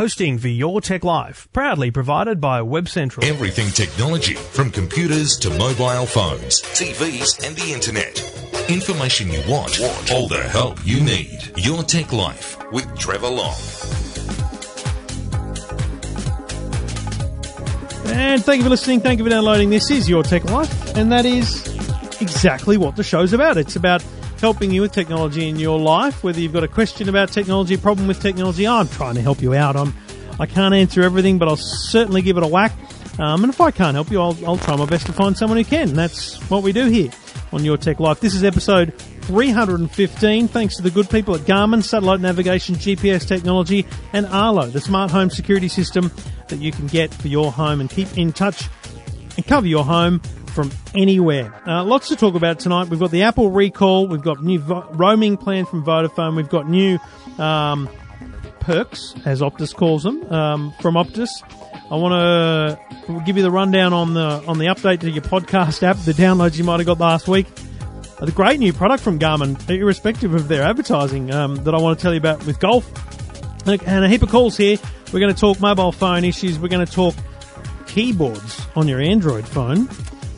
Hosting for Your Tech Life, proudly provided by Web Central. Everything technology, from computers to mobile phones, TVs, and the internet. Information you want, want. all the help you need. Your Tech Life with Trevor Long. And thank you for listening. Thank you for downloading. This is Your Tech Life, and that is exactly what the show's about. It's about helping you with technology in your life, whether you've got a question about technology, problem with technology. I'm trying to help you out. I'm, I can't answer everything, but I'll certainly give it a whack. Um, and if I can't help you, I'll, I'll try my best to find someone who can. That's what we do here on Your Tech Life. This is episode 315. Thanks to the good people at Garmin, satellite navigation, GPS technology, and Arlo, the smart home security system that you can get for your home and keep in touch and cover your home from anywhere. Uh, lots to talk about tonight. We've got the Apple recall. We've got new vo- roaming plan from Vodafone. We've got new um, perks, as Optus calls them, um, from Optus. I want to give you the rundown on the on the update to your podcast app, the downloads you might have got last week. The great new product from Garmin, irrespective of their advertising, um, that I want to tell you about with golf. And a heap of calls here. We're going to talk mobile phone issues. We're going to talk keyboards on your Android phone.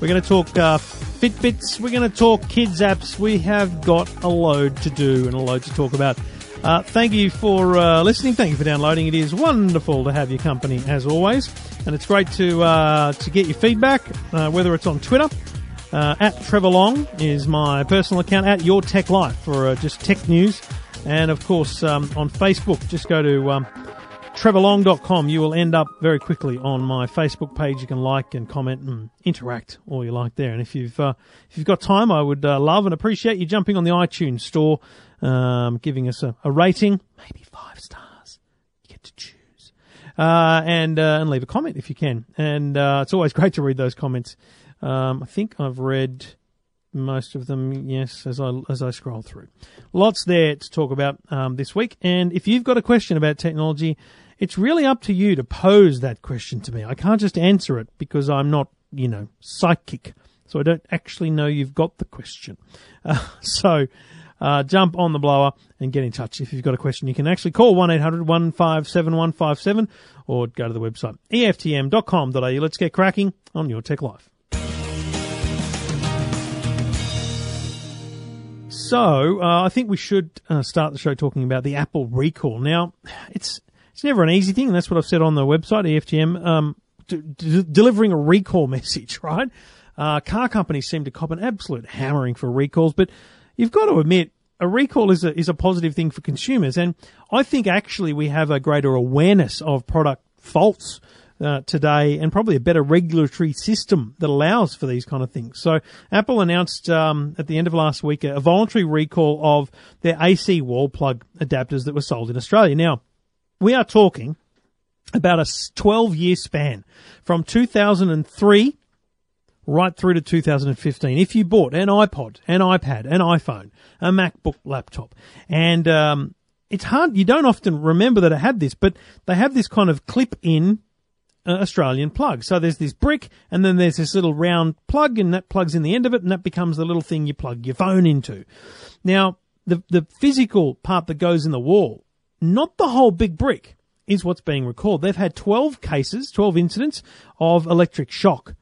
We're going to talk uh, Fitbits. We're going to talk kids apps. We have got a load to do and a load to talk about. Uh, thank you for uh, listening. Thank you for downloading. It is wonderful to have your company as always, and it's great to uh, to get your feedback, uh, whether it's on Twitter. Uh, at Trevor Long is my personal account. At Your Tech Life for uh, just tech news, and of course um, on Facebook. Just go to um, trevorlong.com. You will end up very quickly on my Facebook page. You can like and comment and interact all you like there. And if you've uh, if you've got time, I would uh, love and appreciate you jumping on the iTunes store, um, giving us a, a, rating, maybe five stars. You get to choose, uh, and uh, and leave a comment if you can. And uh, it's always great to read those comments. Um, I think I've read most of them, yes, as I as I scroll through. Lots there to talk about um, this week. And if you've got a question about technology, it's really up to you to pose that question to me. I can't just answer it because I'm not, you know, psychic. So I don't actually know you've got the question. Uh, so uh, jump on the blower and get in touch. If you've got a question, you can actually call 1-800-157-157 or go to the website eftm.com.au. Let's get cracking on your tech life. So, uh, I think we should uh, start the show talking about the Apple recall. Now, it's it's never an easy thing, and that's what I've said on the website, EFTM, um, d- d- delivering a recall message, right? Uh, car companies seem to cop an absolute hammering for recalls, but you've got to admit, a recall is a, is a positive thing for consumers, and I think actually we have a greater awareness of product faults uh, today and probably a better regulatory system that allows for these kind of things. So Apple announced um, at the end of last week a, a voluntary recall of their AC wall plug adapters that were sold in Australia. Now, we are talking about a 12 year span from 2003 right through to 2015. If you bought an iPod, an iPad, an iPhone, a MacBook laptop, and um, it's hard, you don't often remember that it had this, but they have this kind of clip in uh, Australian plug. So there's this brick, and then there's this little round plug, and that plugs in the end of it, and that becomes the little thing you plug your phone into. Now, the the physical part that goes in the wall not the whole big brick is what's being recalled. They've had 12 cases, 12 incidents of electric shock.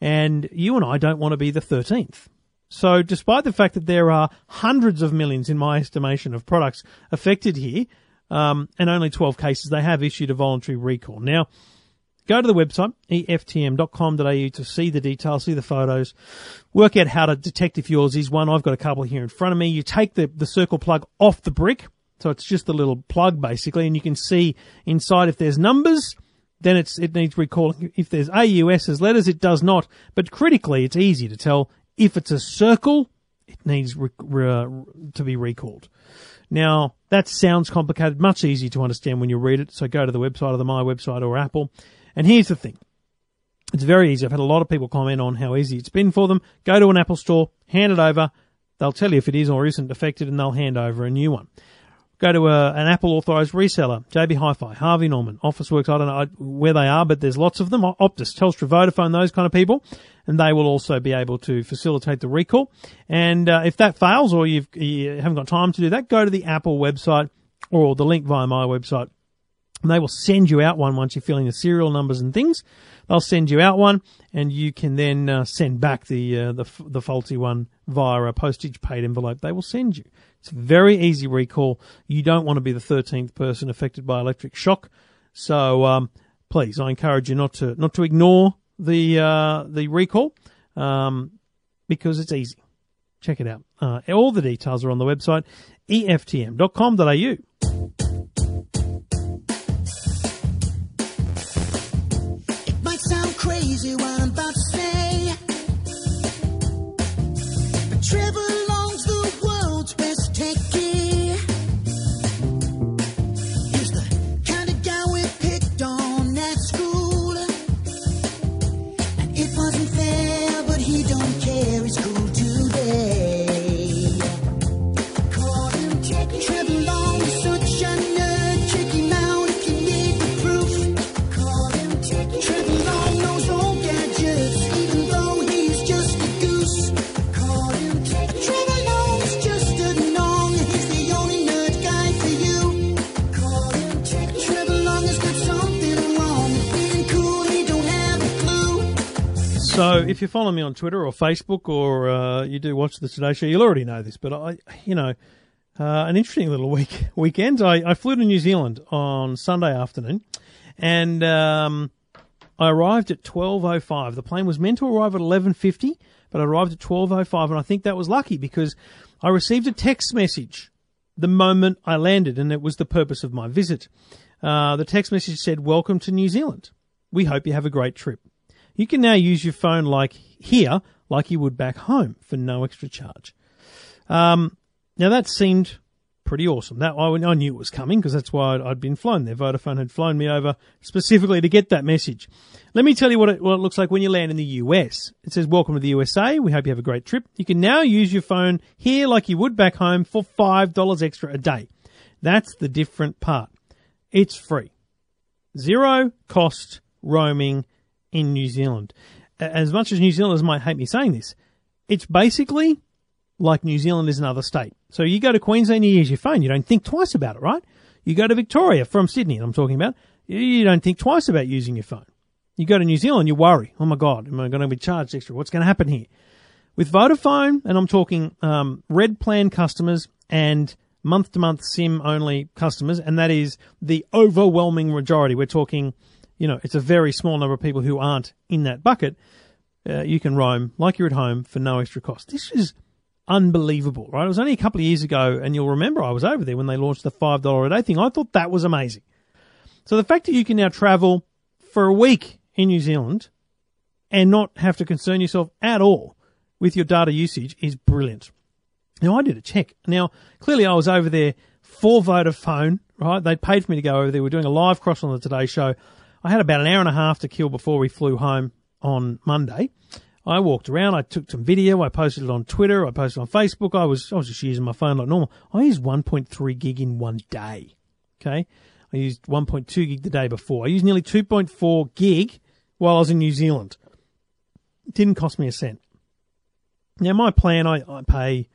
And you and I don't want to be the 13th. So despite the fact that there are hundreds of millions, in my estimation, of products affected here, um, and only 12 cases, they have issued a voluntary recall. Now, go to the website, eftm.com.au to see the details, see the photos, work out how to detect if yours is one. I've got a couple here in front of me. You take the, the circle plug off the brick, so it's just a little plug basically, and you can see inside if there's numbers, then it's it needs recalling. If there's AUS as letters, it does not. But critically, it's easy to tell if it's a circle, it needs re- re- uh, to be recalled. Now that sounds complicated, much easier to understand when you read it. So go to the website of the My website or Apple. And here's the thing. It's very easy. I've had a lot of people comment on how easy it's been for them. Go to an Apple store, hand it over. They'll tell you if it is or isn't affected and they'll hand over a new one. Go to a, an Apple authorized reseller, JB Hi-Fi, Harvey Norman, Officeworks. I don't know where they are, but there's lots of them. Optus, Telstra, Vodafone, those kind of people, and they will also be able to facilitate the recall. And uh, if that fails, or you've, you haven't got time to do that, go to the Apple website or the link via my website And they will send you out one once you're filling the serial numbers and things. They'll send you out one, and you can then uh, send back the uh, the the faulty one via a postage paid envelope. They will send you. It's a very easy recall. You don't want to be the 13th person affected by electric shock, so um, please, I encourage you not to not to ignore the uh, the recall um, because it's easy. Check it out. Uh, all the details are on the website eftm.com.au. sound crazy what I'm about to say, if you follow me on Twitter or Facebook or uh, you do watch the Today Show, you'll already know this. But I, you know, uh, an interesting little week weekend. I, I flew to New Zealand on Sunday afternoon, and um, I arrived at twelve oh five. The plane was meant to arrive at eleven fifty, but I arrived at twelve oh five, and I think that was lucky because I received a text message the moment I landed, and it was the purpose of my visit. Uh, the text message said, "Welcome to New Zealand. We hope you have a great trip." You can now use your phone like here, like you would back home for no extra charge. Um, now that seemed pretty awesome. That I, I knew it was coming because that's why I'd, I'd been flown there. Vodafone had flown me over specifically to get that message. Let me tell you what it, what it looks like when you land in the US. It says, welcome to the USA. We hope you have a great trip. You can now use your phone here like you would back home for $5 extra a day. That's the different part. It's free. Zero cost roaming in New Zealand. As much as New Zealanders might hate me saying this, it's basically like New Zealand is another state. So you go to Queensland, you use your phone. You don't think twice about it, right? You go to Victoria from Sydney, I'm talking about, you don't think twice about using your phone. You go to New Zealand, you worry, oh my God, am I going to be charged extra? What's going to happen here? With Vodafone, and I'm talking um, red plan customers and month to month SIM only customers, and that is the overwhelming majority. We're talking, you know, it's a very small number of people who aren't in that bucket. Uh, you can roam like you're at home for no extra cost. This is unbelievable, right? It was only a couple of years ago, and you'll remember I was over there when they launched the $5 a day thing. I thought that was amazing. So the fact that you can now travel for a week in New Zealand and not have to concern yourself at all with your data usage is brilliant. Now I did a check. Now clearly I was over there for Vodafone, right? They paid for me to go over there. We're doing a live cross on the Today Show. I had about an hour and a half to kill before we flew home on Monday. I walked around. I took some video. I posted it on Twitter. I posted on Facebook. I was I was just using my phone like normal. I used 1.3 gig in one day. Okay, I used 1.2 gig the day before. I used nearly 2.4 gig while I was in New Zealand. It didn't cost me a cent. Now my plan, I, I pay.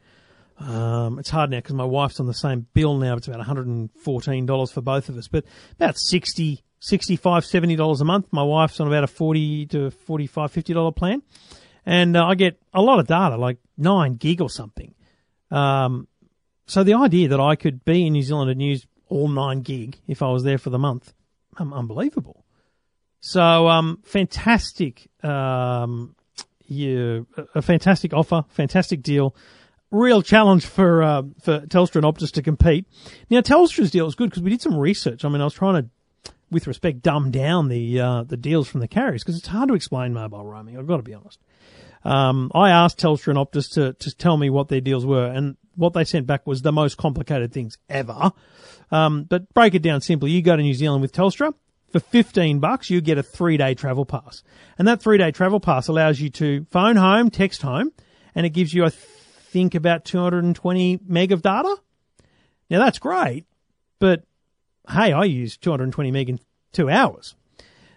Um, it's hard now because my wife's on the same bill now. It's about $114 for both of us, but about 60 65 $70 a month. My wife's on about a 40 to 45 $50 plan. And uh, I get a lot of data, like 9 gig or something. Um, so the idea that I could be in New Zealand and use all 9 gig if I was there for the month, um, unbelievable. So, um, fantastic, um, yeah, a fantastic offer, fantastic deal. Real challenge for uh, for Telstra and Optus to compete. Now, Telstra's deal is good because we did some research. I mean, I was trying to, with respect, dumb down the uh, the deals from the carriers because it's hard to explain mobile roaming. I've got to be honest. Um, I asked Telstra and Optus to to tell me what their deals were, and what they sent back was the most complicated things ever. Um, but break it down simply. You go to New Zealand with Telstra, for 15 bucks, you get a three day travel pass. And that three day travel pass allows you to phone home, text home, and it gives you, I think, about 220 meg of data. Now that's great, but hey, I use 220 meg in two hours.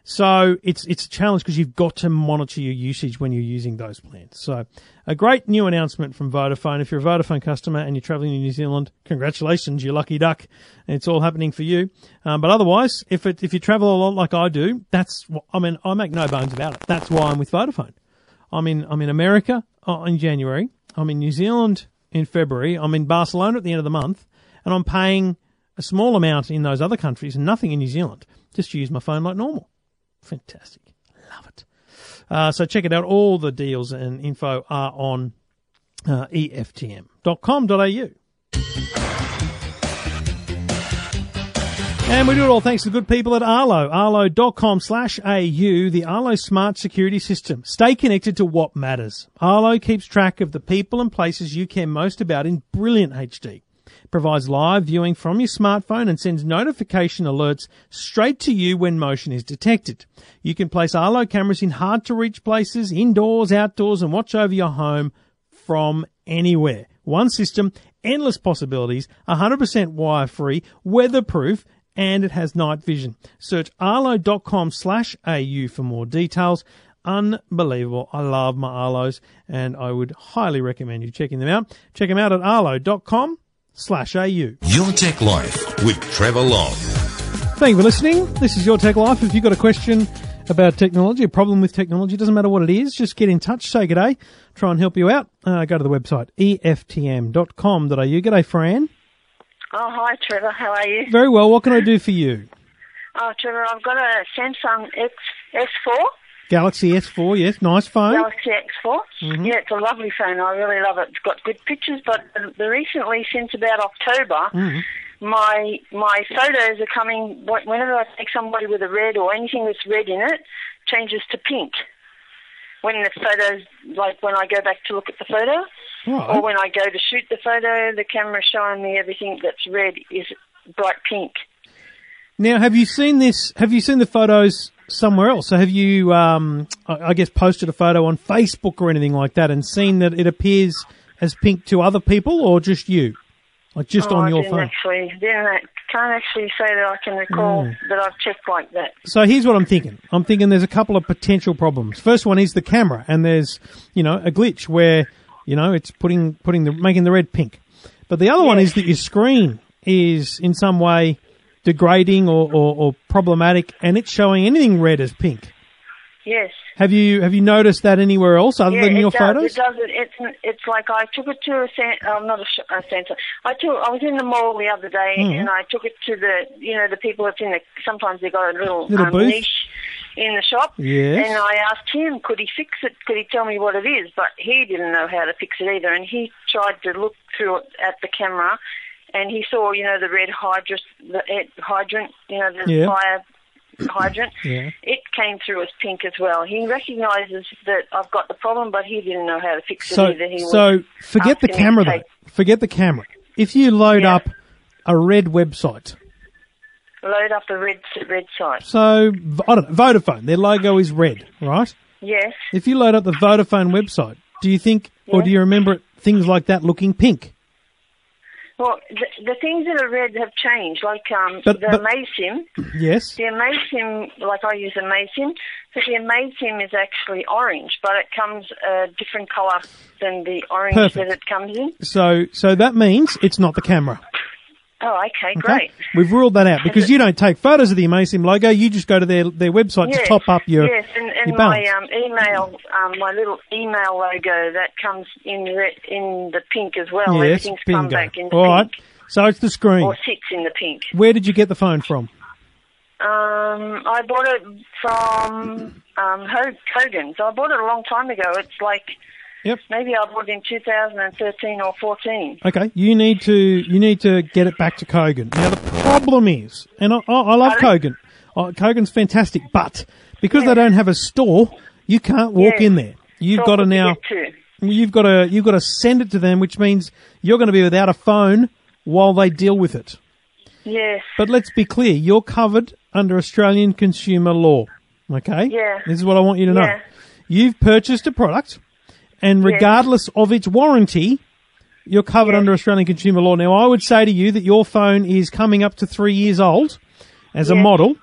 So it's it's a challenge because you've got to monitor your usage when you're using those plans. So a great new announcement from Vodafone. If you're a Vodafone customer and you're traveling to New Zealand, congratulations, you're lucky duck. It's all happening for you. Um, but otherwise, if it, if you travel a lot like I do, that's what, I mean I make no bones about it. That's why I'm with Vodafone. I'm in I'm in America uh, in January. I'm in New Zealand in February. I'm in Barcelona at the end of the month, and I'm paying a small amount in those other countries and nothing in New Zealand. Just use my phone like normal. Fantastic. Love it. Uh, so check it out. All the deals and info are on uh, eftm.com.au. And we do it all thanks to the good people at Arlo. Arlo.com slash AU, the Arlo Smart Security System. Stay connected to what matters. Arlo keeps track of the people and places you care most about in brilliant HD. Provides live viewing from your smartphone and sends notification alerts straight to you when motion is detected. You can place Arlo cameras in hard to reach places, indoors, outdoors, and watch over your home from anywhere. One system, endless possibilities, 100% wire free, weatherproof, and it has night vision. Search arlo.com slash au for more details. Unbelievable. I love my Arlos and I would highly recommend you checking them out. Check them out at arlo.com slash au. Your Tech Life with Trevor Long. Thank you for listening. This is Your Tech Life. If you've got a question about technology, a problem with technology, doesn't matter what it is, just get in touch, say good day, try and help you out. Uh, go to the website, eftm.com.au. G'day, Fran. Oh, hi, Trevor. How are you? Very well. What can I do for you? Oh, Trevor, I've got a Samsung X S4, Galaxy S4, yes, nice phone. Galaxy X4. Mm-hmm. Yeah, it's a lovely phone. I really love it. It's got good pictures, but the recently, since about October, mm-hmm. my my photos are coming. Whenever I take somebody with a red or anything that's red in it, changes to pink. When the photos, like when I go back to look at the photo, Right. or when I go to shoot the photo, the camera's showing me everything that's red is bright pink. Now, have you seen this? Have you seen the photos somewhere else? So, have you, um, I, guess, posted a photo on Facebook or anything like that, and seen that it appears as pink to other people, or just you, like just Oh, on your phone? actually, didn't I can't actually say that I can recall Mm. that I've checked like that. So here's what I'm thinking. I'm thinking there's a couple of potential problems. First one is the camera, and there's, you know, a glitch where, you know, it's putting putting the making the red pink. But the other one is that your screen is in some way degrading or, or, or problematic, and it's showing anything red as pink. Yes. Have you have you noticed that anywhere else other Yeah, than your does. photos? It does. It, it's it's like I took it to a cen- um, not a, sh- a centre. I took. I was in the mall the other day, Mhm. and I took it to the you know the people that's in the. Sometimes they got a little, Little um, niche in the shop. Yes. And I asked him, could he fix it? Could he tell me what it is? But he didn't know how to fix it either, and he tried to look through it at the camera. And he saw, you know, the red hydrant, the eh, hydrant, you know, the Yeah. fire hydrant. Yeah. It came through as pink as well. He recognises that I've got the problem, but he didn't know how to fix it So either. He so forget the camera though. Forget the camera. If you load Yeah. up a red website, Load up a red red site. so I don't know, Vodafone, their logo is red, right? Yes. If you load up the Vodafone website, do you think, or do you remember things like that looking pink? Well, the, the things that are red have changed. Like um, But- the but- Amaysim, Yes. the Amaysim, like I use Amaysim, but the Amaysim is actually orange, but it comes a different colour than the orange Perfect. that it comes in. So, so that means it's not the camera. Oh, okay, Okay? great. We've ruled that out because you don't take photos of the Amaysim logo. You just go to their, their website Yes, to top up your, yes, and, and your my um, email, um, my little email logo that comes in red, in the pink as well. yes, Everything's come back in All right. pink, So it's the screen. or sits in the pink. Where did you get the phone from? Um, I bought it from um, Ho- Hogan's. I bought it a long time ago. It's like Yep. maybe I bought it in 2013 or 14. Okay, you need to you need to get it back to Kogan. Now the problem is, and I, I, love? Kogan. Uh, Kogan's fantastic, but because they don't have a store, you can't walk Yeah. in there. You've got to now. to. You've got to you've got to send it to them, which means you're going to be without a phone while they deal with it. Yes. But let's be clear, you're covered under Australian consumer law. Okay? Yeah. This is what I want you to know. Yeah. You've purchased a product, and Yes. regardless of its warranty, you're covered Yes. under Australian consumer law. Now, I would say to you that your phone is coming up to three years old as a model.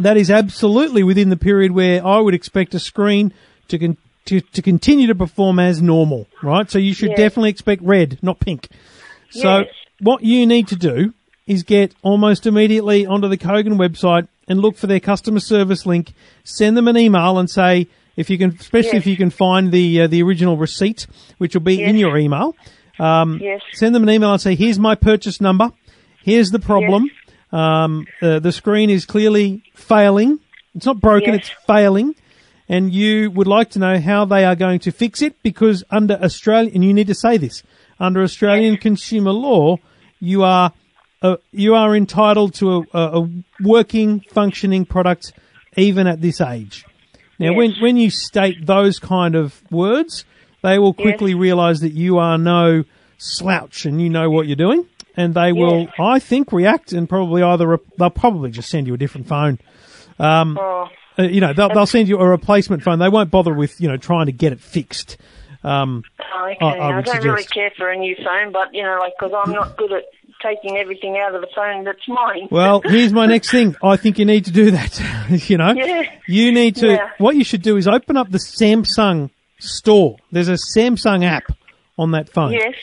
that is absolutely within the period where I would expect a screen to con- to, to continue to perform as normal, right? So you should Yes. definitely expect red, not pink. So Yes. what you need to do is get almost immediately onto the Kogan website and look for their customer service link. Send them an email and say if you can, especially Yes. if you can find the uh, the original receipt, which will be in your email. Um, Yes. Send them an email and say, "Here's my purchase number. Here's the problem. Um, uh, the screen is clearly failing. It's not broken. Yes. It's failing." And you would like to know how they are going to fix it because under Australian, and you need to say this, under Australian consumer law, you are uh, you are entitled to a, a, a working, functioning product even at this age. Now, Yes. when when you state those kind of words, they will quickly realise that you are no slouch and you know what you're doing, and they will, I think, react and probably either re- they'll probably just send you a different phone. Oh, Uh, you know, they'll, they'll send you a replacement phone. They won't bother with you know trying to get it fixed. Um, okay. I- I I, don't really care for a new phone, but you know, like because I'm not good at taking everything out of the phone that's mine. Well, here's my next thing. I think you need to do that. you know, Yeah. you need to. Yeah. What you should do is open up the Samsung store. There's a Samsung app on that phone. yes.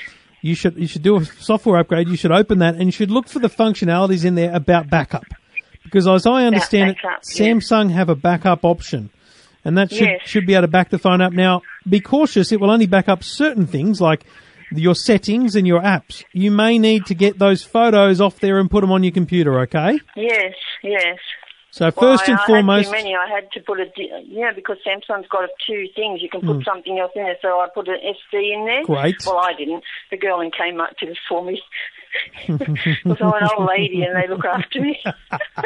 You should you should do a software upgrade. You should open that and you should look for the functionalities in there about backup, because as I understand it. Samsung have a backup option, and that should Yes. should be able to back the phone up. Now, be cautious; it will only back up certain things like your settings and your apps. You may need to get those photos off there and put them on your computer. Okay. Yes. Yes. So Well, first I, and I foremost, had too many. I had to put a yeah because Samsung's got two things. You can put Hmm. something else in there, so I put an SD in there. Great. Well, I didn't. The girl in came up to this for me. Because I'm an old lady and they look after me.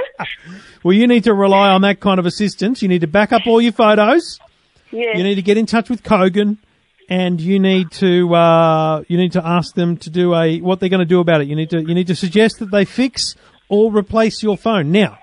well, you need to rely on that kind of assistance. You need to back up all your photos. yeah. You need to get in touch with Kogan, and you need to uh, you need to ask them to do a what they're going to do about it. You need to you need to suggest that they fix or replace your phone. Now,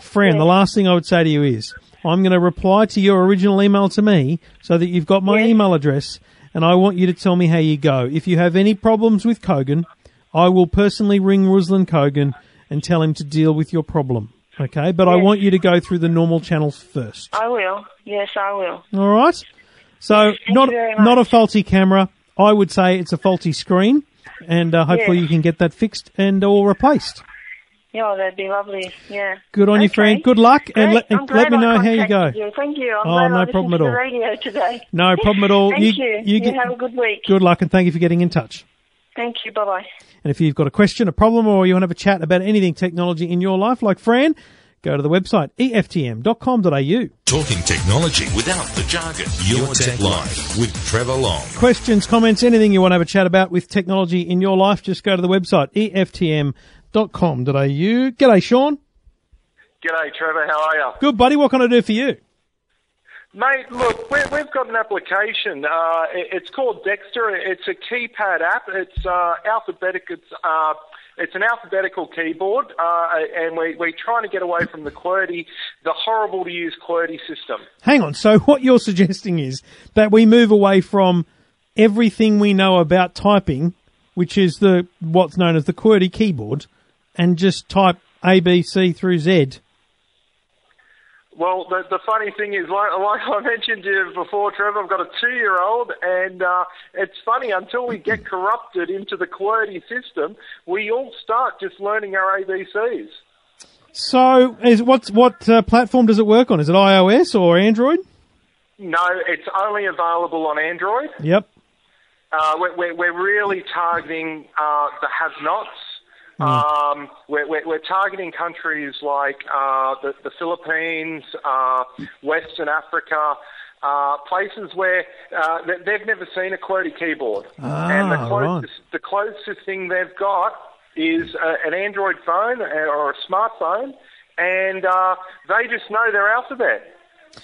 Fran, the last thing I would say to you is I'm going to reply to your original email to me so that you've got my Yes. email address, and I want you to tell me how you go. If you have any problems with Kogan, I will personally ring Ruslan Kogan and tell him to deal with your problem. Okay, but I want you to go through the normal channels first. I will. Yes, I will. All right. So not not a faulty camera. I would say it's a faulty screen, and uh, hopefully Yeah. you can get that fixed and all replaced. Yeah, that'd be lovely. Yeah. Good on you, Okay. friend. Good luck, and Great. let, I'm and let me know how you go. You. Thank you. I'm Oh, no problem at all. the radio today. No problem at all. Thank You- you. you You, get- have a good week. Good luck, and thank you for getting in touch. Thank you. Bye bye. And if you've got a question, a problem, or you want to have a chat about anything technology in your life, like Fran, go to the website eftm.com.au. Talking technology without the jargon. Your Tech Life with Trevor Long. Questions, comments, anything you want to have a chat about with technology in your life, just go to the website eftm.com.au. G'day, Sean. G'day, Trevor. How are you? Good, buddy. What can I do for you? Mate, look, we we've got an application. Uh, it's called Dexter. It's a keypad app. It's uh, alphabetic. It's uh, it's an alphabetical keyboard, uh, and we, we're trying to get away from the QWERTY, the horrible to use QWERTY system. Hang on. So what you're suggesting is that we move away from everything we know about typing, which is the what's known as the QWERTY keyboard, and just type A, B, C through Z. Well, the, the funny thing is, like, like I mentioned to you before, Trevor, I've got a two-year-old, and uh, it's funny, until we get corrupted into the QWERTY system, we all start just learning our ABCs. So, is what's what uh, platform does it work on? Is it iOS or Android? No, it's only available on Android. Yep. Uh, we're, we're, we're really targeting uh, the have-nots. Um, we're, we're, we're targeting countries like uh, the, the Philippines, uh, Western Africa, uh, places where uh, they- they've never seen a QWERTY keyboard. and the Ah, closest, the closest thing they've got is uh, an Android phone or a smartphone, and uh, they just know their alphabet.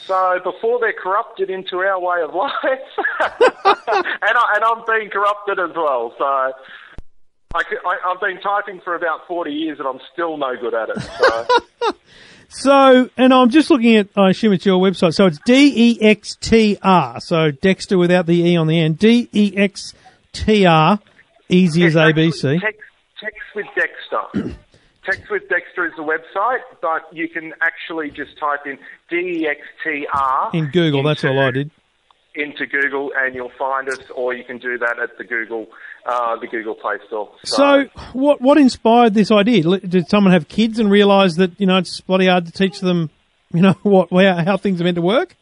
So before they're corrupted into our way of life, and, I, and I'm being corrupted as well. So I, have been typing for about 40 years and I'm still no good at it. So So, and I'm just looking at, I assume it's your website. So it's D E X T R. So Dexter without the E on the end. D E X T R. Easy as ABC. Text, text with Dexter. Text with Dexter is the website, but you can actually just type in D E X T R In Google, that's all I did. Into Google, and you'll find us, or you can do that at the Google uh, the Google Play Store. So, what what inspired this idea? Did someone have kids and realise that you know it's bloody hard to teach them, you know, what where, how things are meant to work?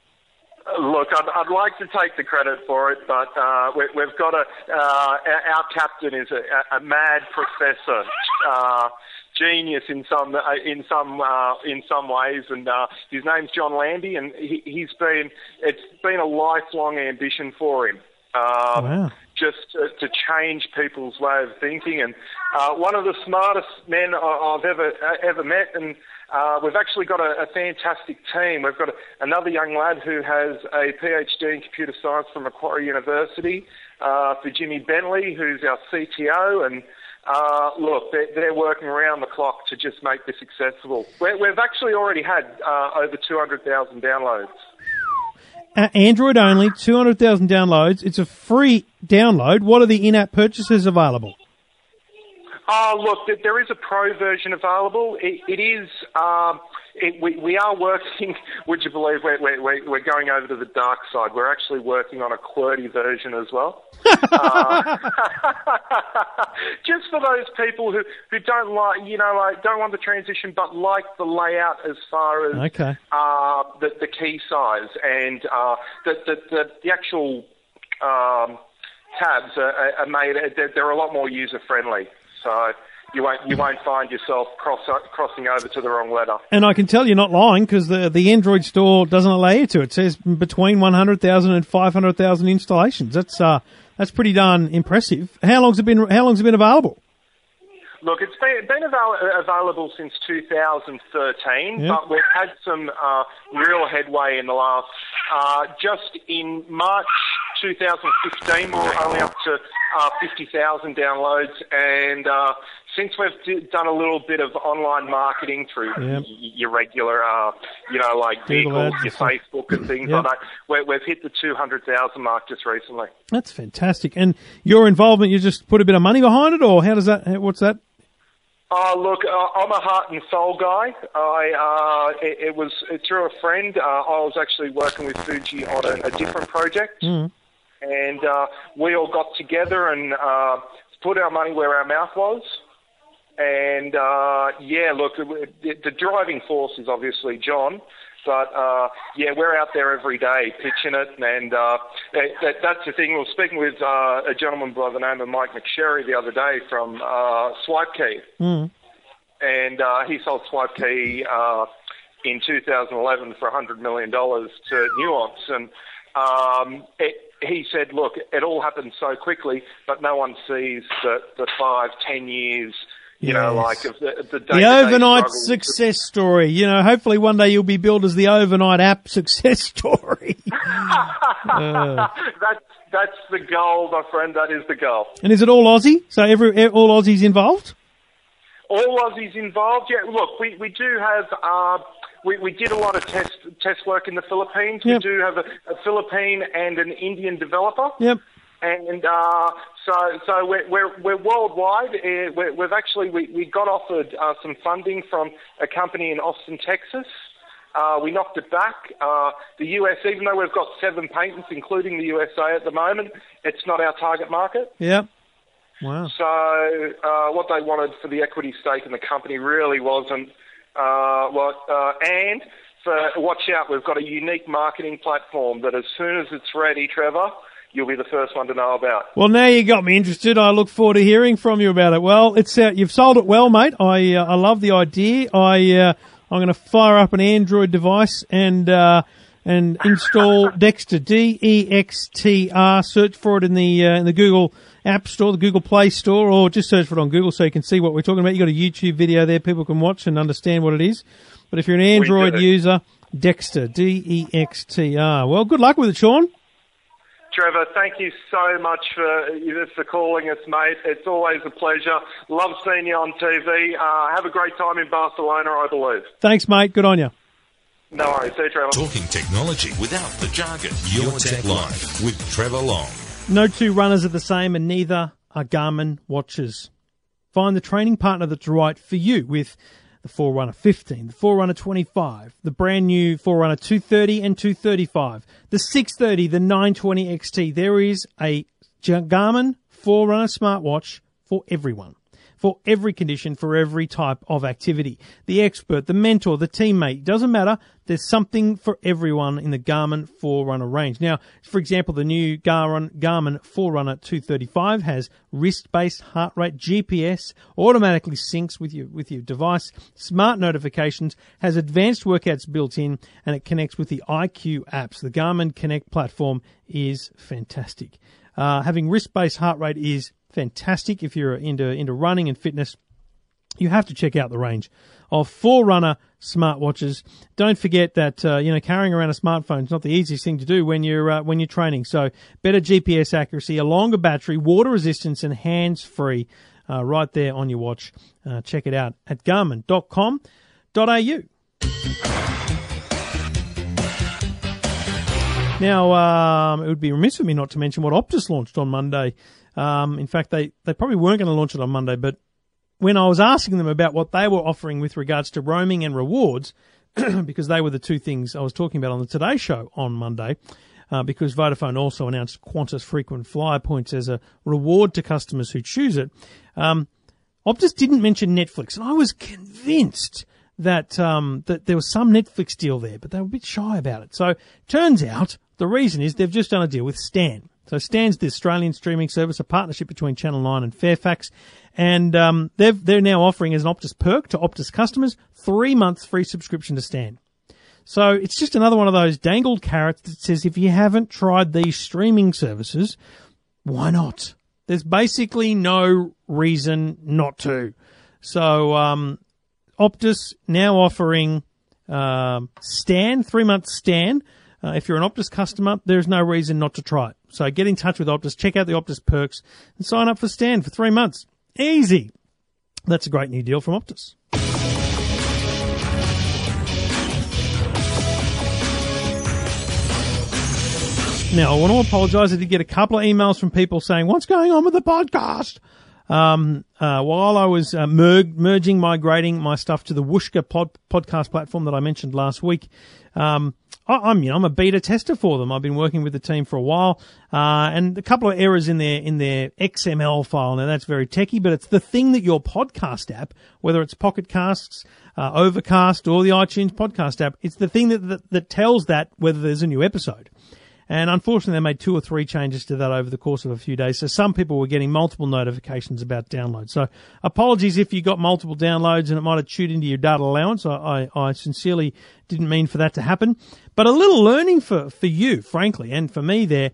Look, I'd, I'd like to take the credit for it, but uh, we, we've got a uh, our our captain is a, a mad professor, uh, genius in some uh, in some uh, in some ways, and uh, his name's John Landy, and he, he's been it's been a lifelong ambition for him. Uh, Wow. Just to, to change people's way of thinking, and uh, one of the smartest men I've ever uh, ever met, and uh, we've actually got a, a fantastic team. We've got a, another young lad who has a PhD in computer science from Macquarie University, uh, for Jimmy Bentley, who's our CTO, and uh, look, they're, they're working around the clock to just make this accessible. we we've actually already had uh, over 200,000 downloads. Uh, Android only, two hundred thousand downloads. It's a free download. What are the in-app purchases available? Oh, look, there is a pro version available. It, it is. Um, it, we, we are working. Would you believe we're, we're, we're going over to the dark side? We're actually working on a QWERTY version as well. uh, just for those people who, who don't like, you know, like don't want the transition, but like the layout as far as Okay. uh, the, the key size and uh, the, the, the, the actual um, tabs are, are- are made. They're, they're a lot more user friendly, so you won't you won't find yourself cross, crossing over to the wrong letter. And I can tell you're not lying because the the Android store doesn't allow you to. It says between 100,000 and 500,000 installations. That's uh that's pretty darn impressive. How long's it been? How long's it been available? Look, it's been, been avail- available since 2013, Yeah. but we've had some uh, real headway in the last. Uh, just in March 2015, we were only up to uh, 50,000 downloads, and uh, since we've d- done a little bit of online marketing through Yeah. y- y- your regular, uh, you know, like Google ads your. Facebook, and things Yeah. like that, we we've hit the 200,000 mark just recently. That's fantastic. And your involvement, you just put a bit of money behind it, or how does that? What's that? Oh, look, uh, I'm a heart and soul guy. I uh, it, it was through a friend. Uh, I was actually working with Fuji on a, a different project, and uh, we all got together and uh, put our money where our mouth was. And uh, yeah, look, the, the driving force is obviously John. But uh, yeah, we're out there every day pitching it, and uh, that, that, that's the thing. We were speaking with uh, a gentleman by the name of Mike McSherry the other day from uh, SwipeKey, and uh, he sold SwipeKey uh, in 2011 for 100 million dollars to Nuance, and um, it, he said, "Look, it all happened so quickly, but no one sees the, the five, ten years." You know, Yes. like of the, the, The overnight success story. You know, hopefully one day you'll be billed as the overnight app success story. that's that's the goal, my friend. That is the goal. and is it all Aussie? So every all Aussies involved? All Aussies involved. Yeah. Look, we we do have. Uh, we, we did a lot of test test work in the Philippines. Yep. We do have a, a Philippine and an Indian developer. Yep. And uh, so, so we're we're, we're worldwide. Uh, we're, we've actually we, we got offered uh, some funding from a company in Austin, Texas. Uh, we knocked it back. Uh, the US, even though we've got seven patents, including the USA at the moment, it's not our target market. Yep. Wow. So uh, what they wanted for the equity stake in the company really wasn't uh. Uh, and for watch out, we've got a unique marketing platform that as soon as it's ready, Trevor, you'll be the first one to know about. Well, now you got me interested. I look forward to hearing from you about it. Well, it's uh, you've sold it well, mate. I uh, I love the idea. I uh, I'm going to fire up an Android device and uh, and install Dexter D E X T R. Search for it in the uh, in the Google App Store, the Google Play Store, or just search for it on Google so you can see what we're talking about. You got a YouTube video there, people can watch and understand what it is. But if you're an Android user, Dexter D E X T R. Well, good luck with it, Sean. Trevor, thank you so much for for calling us, mate. It's always a pleasure. Love seeing you on TV. Uh, have a great time in Barcelona, I believe. Thanks, mate. Good on you. No worries. See you, Trevor. Talking technology without the jargon. Your Tech Life with Trevor Long. No two runners are the same, and neither are Garmin watches. Find the training partner that's right for you with the Forerunner 15, the Forerunner 25, the brand new Forerunner 230 and 235, the 630, the 920 XT. There is a Garmin Forerunner smartwatch for everyone for every condition, for every type of activity. The expert, the mentor, the teammate, doesn't matter. There's something for everyone in the Garmin Forerunner range. Now, for example, the new Garmin, Garmin Forerunner 235 has wrist-based heart rate, GPS, automatically syncs with your, with your device, smart notifications, has advanced workouts built in, and it connects with the IQ apps. The Garmin Connect platform is fantastic. Uh, having wrist-based heart rate is fantastic if you're into into running and fitness. You have to check out the range of Forerunner smartwatches. Don't forget that uh, you know carrying around a smartphone is not the easiest thing to do when you're uh, when you're training. So better GPS accuracy, a longer battery, water resistance, and hands free. Uh, right there on your watch. Uh, check it out at garmin.com.au. Now, um, it would be remiss of me not to mention what Optus launched on Monday. Um, in fact, they, they probably weren't going to launch it on Monday, but when I was asking them about what they were offering with regards to roaming and rewards, because they were the two things I was talking about on the Today Show on Monday, uh, because Vodafone also announced Qantas frequent flyer points as a reward to customers who choose it. Um, Optus didn't mention Netflix, and I was convinced that um, that there was some Netflix deal there, but they were a bit shy about it. So turns out the reason is they've just done a deal with Stan. So Stan's the Australian streaming service, a partnership between Channel 9 and Fairfax. And um, they're, they're now offering as an Optus perk to Optus customers three months free subscription to Stan. So it's just another one of those dangled carrots that says if you haven't tried these streaming services, why not? There's basically no reason not to. So um, Optus now offering um, Stan, three months Stan. Uh, if you're an Optus customer, there's no reason not to try it. So get in touch with Optus, check out the Optus perks, and sign up for Stan for three months. Easy. That's a great new deal from Optus. Now, I want to apologise. I did get a couple of emails from people saying, what's going on with the podcast? Um, uh, while I was uh, mer- merging, migrating my stuff to the Whooshkaa pod- podcast platform that I mentioned last week, um, I, am you know I'm a beta tester for them. I've been working with the team for a while, uh, and a couple of errors in their in their XML file. Now that's very techy, but it's the thing that your podcast app, whether it's Pocket Casts, uh, Overcast, or the iTunes podcast app, it's the thing that, that that tells that whether there's a new episode. And unfortunately, they made two or three changes to that over the course of a few days. So some people were getting multiple notifications about downloads. So apologies if you got multiple downloads and it might have chewed into your data allowance. I, I, I sincerely didn't mean for that to happen. But a little learning for, for you, frankly, and for me there,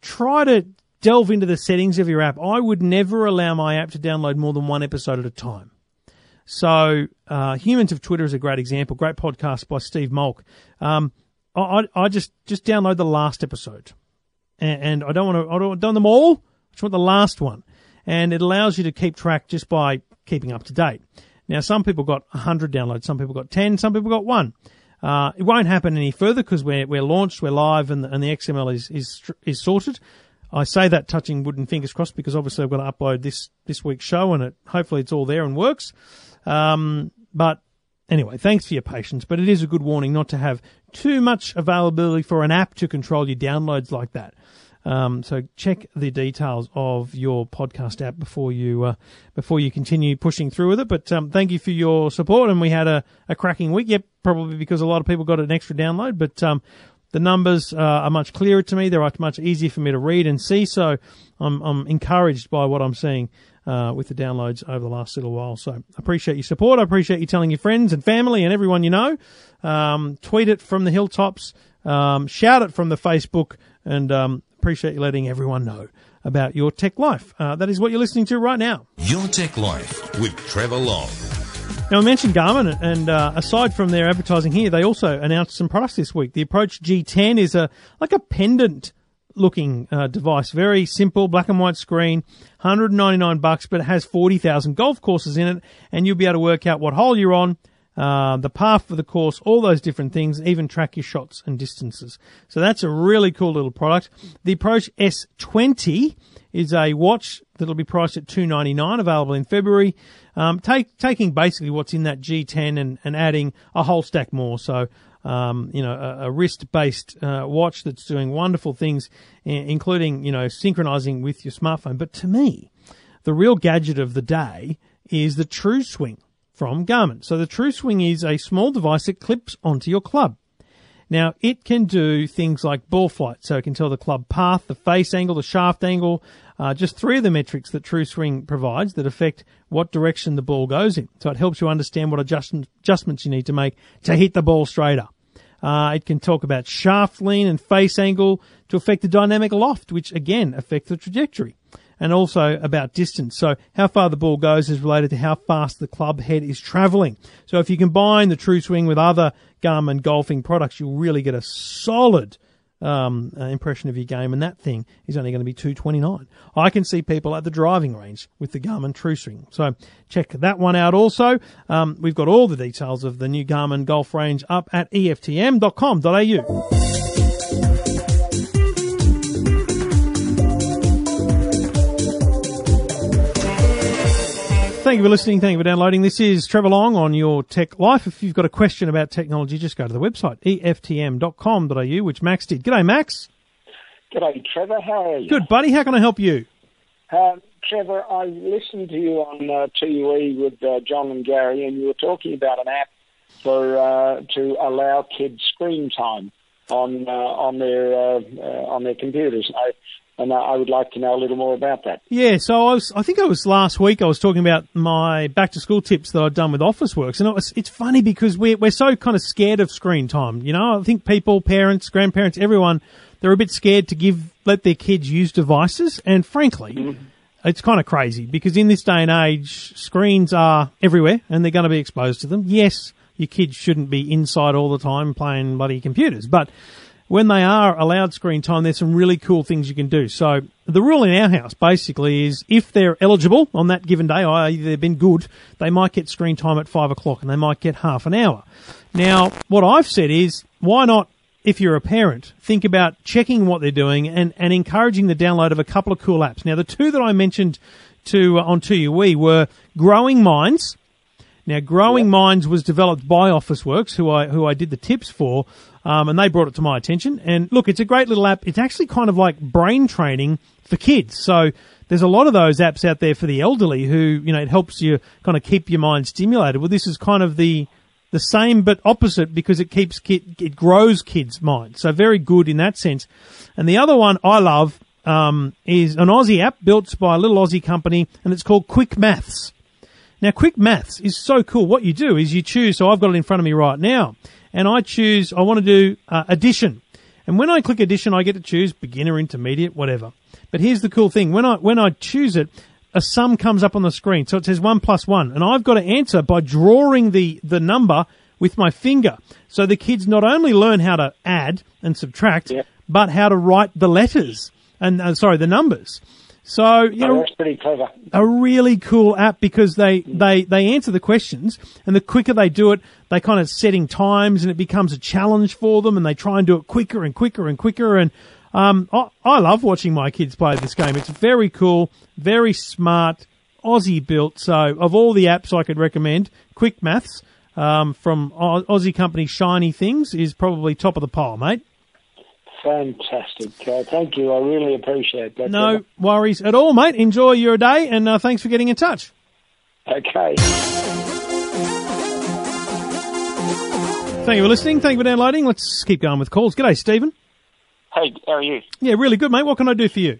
try to delve into the settings of your app. I would never allow my app to download more than one episode at a time. So, uh, Humans of Twitter is a great example. Great podcast by Steve Molk. Um, I, I just just download the last episode, and, and I don't want to. I don't want them all. I just want the last one, and it allows you to keep track just by keeping up to date. Now, some people got 100 downloads, some people got 10, some people got one. Uh, it won't happen any further because we're we're launched, we're live, and the, and the XML is is is sorted. I say that touching wood and fingers crossed because obviously I've got to upload this this week's show, and it hopefully it's all there and works. Um, but Anyway, thanks for your patience, but it is a good warning not to have too much availability for an app to control your downloads like that. Um, so check the details of your podcast app before you uh, before you continue pushing through with it. But um, thank you for your support, and we had a, a cracking week. Yep, probably because a lot of people got an extra download, but um, the numbers uh, are much clearer to me. They're much easier for me to read and see. So I'm I'm encouraged by what I'm seeing uh, with the downloads over the last little while. So I appreciate your support. I appreciate you telling your friends and family and everyone you know. Um, tweet it from the hilltops, um, shout it from the Facebook, and um, appreciate you letting everyone know about your tech life. Uh, that is what you're listening to right now. Your Tech Life with Trevor Long. Now, I mentioned Garmin, and uh, aside from their advertising here, they also announced some products this week. The Approach G10 is a like a pendant looking uh, device. Very simple, black and white screen, 199 bucks, but it has 40,000 golf courses in it, and you'll be able to work out what hole you're on, uh, the path for the course, all those different things, even track your shots and distances. So that's a really cool little product. The Approach S20 is a watch that'll be priced at two ninety nine, available in February. Um, take, taking basically what's in that G10 and, and adding a whole stack more. So, um, you know, a, a wrist based uh, watch that's doing wonderful things, including you know synchronizing with your smartphone. But to me, the real gadget of the day is the TruSwing from Garmin. So the TruSwing is a small device that clips onto your club. Now, it can do things like ball flight, so it can tell the club path, the face angle, the shaft angle, uh, just three of the metrics that TruSwing provides that affect what direction the ball goes in. So it helps you understand what adjust- adjustments you need to make to hit the ball straighter. Uh, it can talk about shaft lean and face angle to affect the dynamic loft, which again affect the trajectory. And also about distance. So how far the ball goes is related to how fast the club head is traveling. So if you combine the TruSwing with other Garmin golfing products, you'll really get a solid um, uh, impression of your game, and that thing is only going to be two twenty nine. I can see people at the driving range with the Garmin TruSwing, so check that one out. Also, um, we've got all the details of the new Garmin golf range up at eftm.com.au. Thank you for listening. Thank you for downloading. This is Trevor Long on your Tech Life. If you've got a question about technology, just go to the website, eftm.com.au, which Max did. G'day, Max. G'day, Trevor. How are you? Good, buddy. How can I help you? Um, Trevor, I listened to you on uh, 2UE with uh, John and Gary, and you were talking about an app for uh, to allow kids screen time on uh, on their uh, uh, on their computers. I, and uh, I would like to know a little more about that. Yeah, so I was, I think it was last week I was talking about my back to school tips that I'd done with Officeworks. And it was, it's funny because we're, we're so kind of scared of screen time. You know, I think people, parents, grandparents, everyone, they're a bit scared to give, let their kids use devices. And frankly, mm-hmm. it's kind of crazy because in this day and age, screens are everywhere and they're going to be exposed to them. Yes, your kids shouldn't be inside all the time playing bloody computers, but when they are allowed screen time, there's some really cool things you can do. So the rule in our house basically is if they're eligible on that given day, i.e. they've been good, they might get screen time at five o'clock and they might get half an hour. Now, what I've said is, why not, if you're a parent, think about checking what they're doing and, and encouraging the download of a couple of cool apps. Now, the two that I mentioned to uh, on 2UE were Growing Minds. Now, Growing Minds was developed by Officeworks, who I who I did the tips for, um, and they brought it to my attention. And look, it's a great little app. It's actually kind of like brain training for kids. So there's a lot of those apps out there for the elderly who you know it helps you kind of keep your mind stimulated. Well, this is kind of the the same but opposite because it keeps kid, it grows kids' minds. So very good in that sense. And the other one I love um, is an Aussie app built by a little Aussie company, and it's called Quick Maths. Now, Quick Maths is so cool. What you do is you choose. So I've got it in front of me right now, and I choose. I want to do uh, addition, and when I click addition, I get to choose beginner, intermediate, whatever. But here's the cool thing: when I when I choose it, a sum comes up on the screen. So it says one plus one, and I've got to answer by drawing the the number with my finger. So the kids not only learn how to add and subtract, Yep. but how to write the letters and uh, sorry the numbers. So you Oh, know, that's pretty clever. a really cool app because they, they, they answer the questions and the quicker they do it, they kind of setting times and it becomes a challenge for them and they try and do it quicker and quicker and quicker. And, um, I, I love watching my kids play this game. It's very cool, very smart, Aussie built. So of all the apps I could recommend, Quick Maths, um, from Aussie company Shiny Things is probably top of the pile, mate. Fantastic. Uh, thank you. I really appreciate that. No Trevor. worries at all, mate. Enjoy your day and uh, thanks for getting in touch. Okay. Thank you for listening. Thank you for downloading. Let's keep going with calls. G'day, Stephen. Hey, how are you? Yeah, really good, mate. What can I do for you?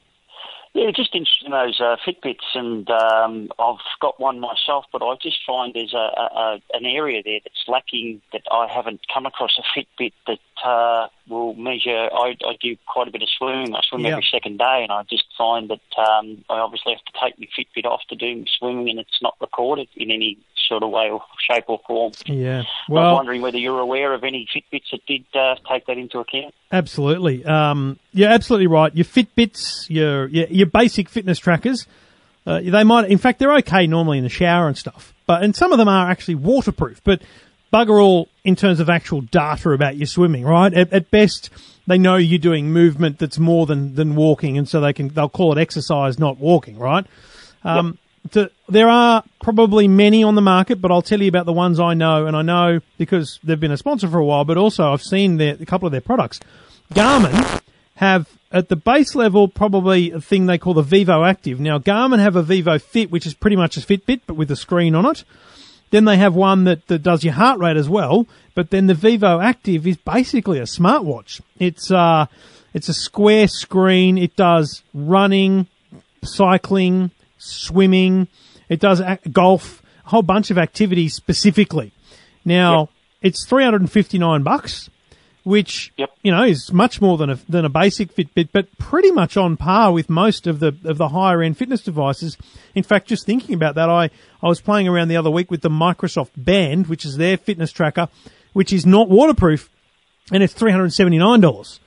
Yeah, just interested in those uh, Fitbits, and um, I've got one myself, but I just find there's a, a, a an area there that's lacking that I haven't come across a Fitbit that uh, will measure. I, I do quite a bit of swimming. I swim Yeah. every second day, and I just find that um, I obviously have to take my Fitbit off to do my swimming, and it's not recorded in any sort of way or shape or form. Yeah. Well, wondering whether you're aware of any Fitbits that did uh, take that into account. absolutely. Um, you're absolutely right. Your Fitbits, your your, your basic fitness trackers, uh, they might. In fact, they're okay normally in the shower and stuff. But and some of them are actually waterproof. But bugger all in terms of actual data about your swimming, right? At, at best, they know you're doing movement that's more than, than walking, and so they can they'll call it exercise, not walking, right? Um, to, there are probably many on the market, but I'll tell you about the ones I know, and I know because they've been a sponsor for a while, but also I've seen their, a couple of their products. Garmin have at the base level probably a thing they call the Vivoactive. Now Garmin have a Vivofit, which is pretty much a Fitbit but with a screen on it. Then they have one that, that does your heart rate as well. But then the Vivoactive is basically a smartwatch. It's uh, it's a square screen. It does running, cycling, swimming. It does ac- golf, a whole bunch of activities specifically. Now it's three hundred and fifty nine bucks, which Yep. you know is much more than a than a basic Fitbit, but pretty much on par with most of the of the higher end fitness devices. In fact, just thinking about that, I I was playing around the other week with the Microsoft Band, which is their fitness tracker, which is not waterproof, and it's three hundred and seventy nine dollars.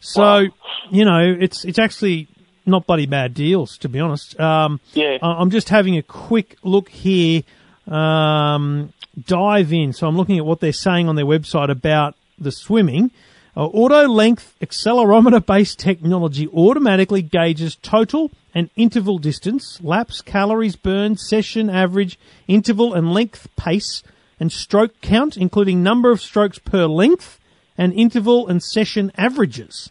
So Wow. you know, it's it's actually not bloody bad deals to be honest. Um, Yeah. I'm just having a quick look here. Um, dive in. So I'm looking at what they're saying on their website about the swimming. Uh, auto length accelerometer based technology automatically gauges total and interval distance, laps, calories burned, session average, interval and length pace, and stroke count, including number of strokes per length, and interval and session averages.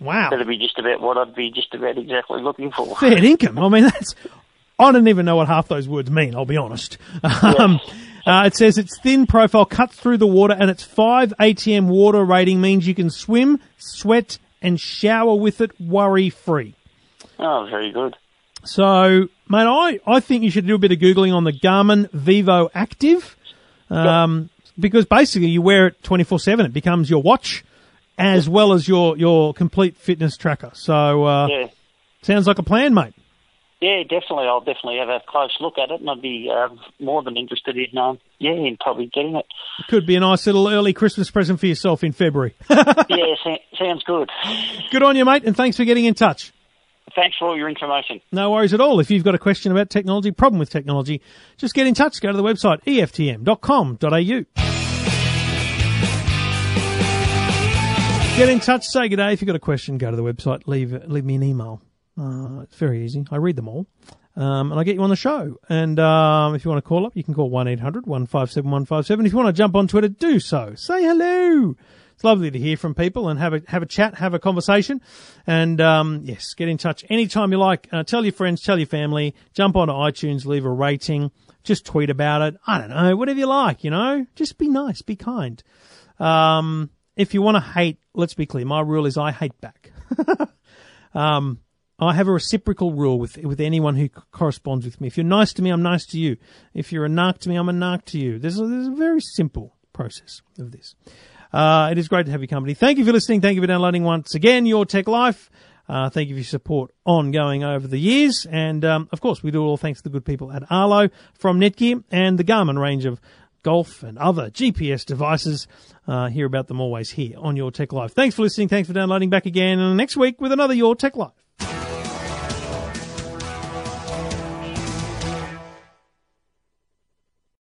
Wow. That'd be just about what I'd be just about exactly looking for. fair income. I mean, that's. I don't even know what half those words mean. I'll be honest. Um, uh, it says its thin profile cuts through the water, and its five ATM water rating means you can swim, sweat, and shower with it worry free. Oh, very good. So, mate, I, I think you should do a bit of googling on the Garmin Vivoactive, um, because basically you wear it twenty four seven. It becomes your watch, as well as your your complete fitness tracker. So, uh, Yeah. sounds like a plan, mate. Yeah, definitely. I'll definitely have a close look at it, and I'd be um, more than interested in, um, yeah, in probably getting it. Could be a nice little early Christmas present for yourself in February. yeah, sounds good. Good on you, mate, and thanks for getting in touch. Thanks for all your information. No worries at all. If you've got a question about technology, problem with technology, just get in touch. Go to the website eftm.com.au. Get in touch, say good day. If you've got a question, go to the website, leave leave me an email. Uh, it's very easy. I read them all. Um, and I get you on the show. And um, if you want to call up, you can call 1 800 157 157. If you want to jump on Twitter, do so. Say hello. It's lovely to hear from people and have a have a chat, have a conversation, and um, yes, get in touch anytime you like. Uh, tell your friends, tell your family. Jump onto iTunes, leave a rating, just tweet about it. I don't know, whatever you like. You know, just be nice, be kind. Um, if you want to hate, let's be clear. My rule is I hate back. um, I have a reciprocal rule with with anyone who corresponds with me. If you're nice to me, I'm nice to you. If you're a narc to me, I'm a narc to you. There's a, there's a very simple process of this. Uh, it is great to have your company. Thank you for listening. Thank you for downloading once again your Tech Life. Uh, thank you for your support ongoing over the years. And, um, of course, we do all thanks to the good people at Arlo from Netgear and the Garmin range of golf and other GPS devices. Uh, hear about them always here on Your Tech Life. Thanks for listening. Thanks for downloading back again next week with another Your Tech Life.